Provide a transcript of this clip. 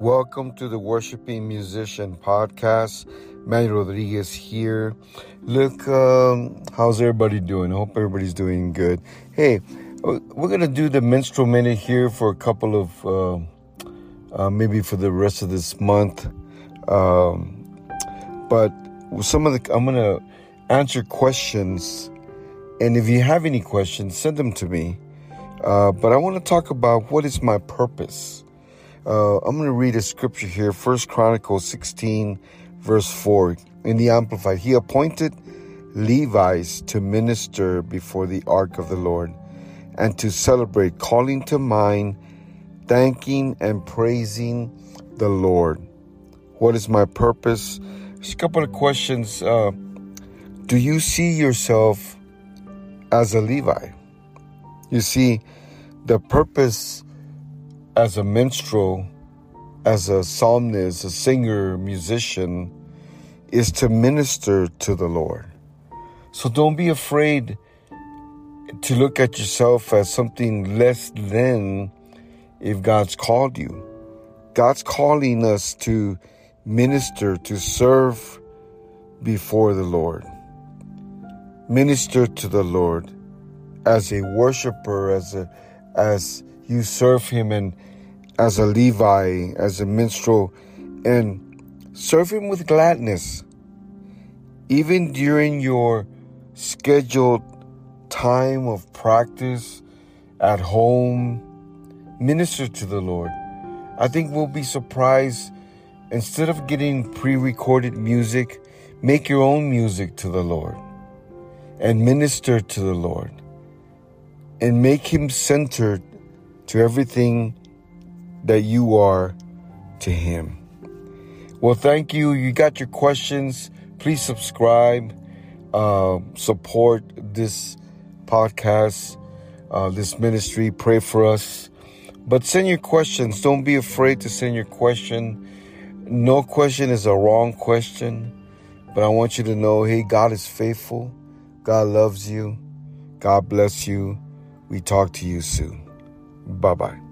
Welcome to the Worshiping Musician Podcast. Manny Rodriguez here. Look, um, how's everybody doing? I hope everybody's doing good. Hey, uh, we're going to do the minstrel minute here for a couple of, uh, uh, maybe for the rest of this month. Um, but some of the, I'm going to answer questions. And if you have any questions, send them to me. Uh, but I want to talk about what is my purpose. Uh, I'm going to read a scripture here, First Chronicles 16, verse 4. In the Amplified, he appointed Levites to minister before the ark of the Lord and to celebrate, calling to mind, thanking, and praising the Lord. What is my purpose? Just a couple of questions. Uh, do you see yourself as a Levi? You see, the purpose as a minstrel, as a psalmist, a singer, musician, is to minister to the Lord. So don't be afraid to look at yourself as something less than if God's called you. God's calling us to minister, to serve before the Lord. Minister to the Lord as a worshiper, as a as you serve him and as a Levi, as a minstrel, and serve him with gladness. Even during your scheduled time of practice at home, minister to the Lord. I think we'll be surprised. Instead of getting pre recorded music, make your own music to the Lord and minister to the Lord and make him centered to everything that you are to him. Well, thank you. You got your questions. Please subscribe, uh, support this podcast, uh, this ministry. Pray for us. But send your questions. Don't be afraid to send your question. No question is a wrong question. But I want you to know hey, God is faithful. God loves you. God bless you. We talk to you soon. Bye bye.